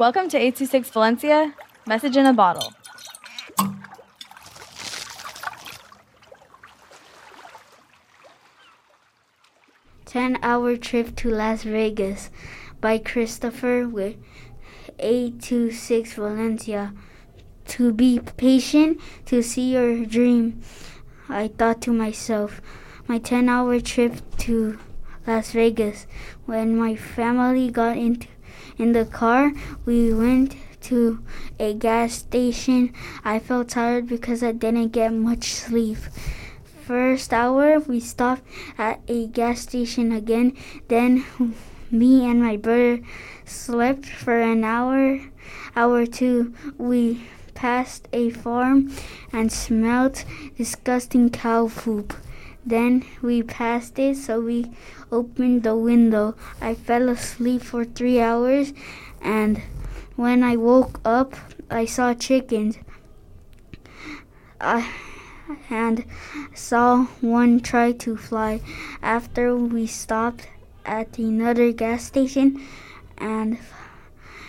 Welcome to 826 Valencia, message in a bottle. Ten hour trip to Las Vegas by Christopher with 826 Valencia. To be patient, to see your dream. I thought to myself, my 10 hour trip to Las Vegas. When my family got into in the car, we went to a gas station. I felt tired because I didn't get much sleep. First hour, we stopped at a gas station again. Then me and my brother slept for an hour. Hour two, we passed a farm and smelled disgusting cow poop. Then we passed it, so we opened the window. I fell asleep for three hours, and when I woke up, I saw chickens. I and saw one try to fly. After we stopped at another gas station and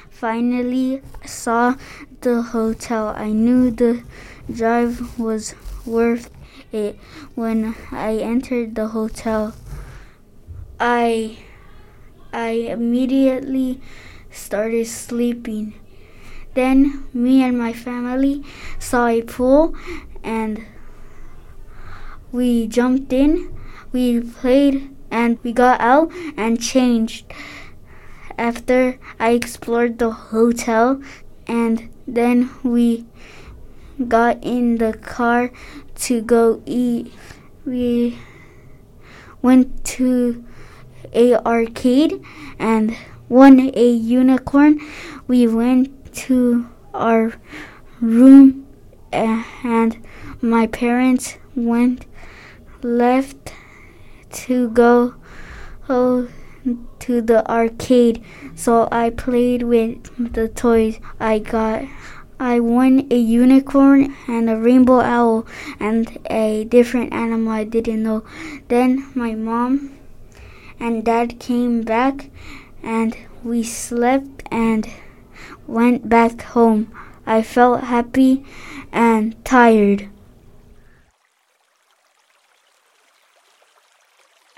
finally saw the hotel, I knew the drive was worth it when I entered the hotel. I I immediately started sleeping. Then me and my family saw a pool and we jumped in, we played and we got out and changed. After I explored the hotel and then we got in the car to go eat. We went to a arcade and won a unicorn. We went to our room eh, and my parents went left to go oh, to the arcade so I played with the toys I got. I won a unicorn and a rainbow owl and a different animal I didn't know. Then my mom and dad came back and we slept and went back home. I felt happy and tired.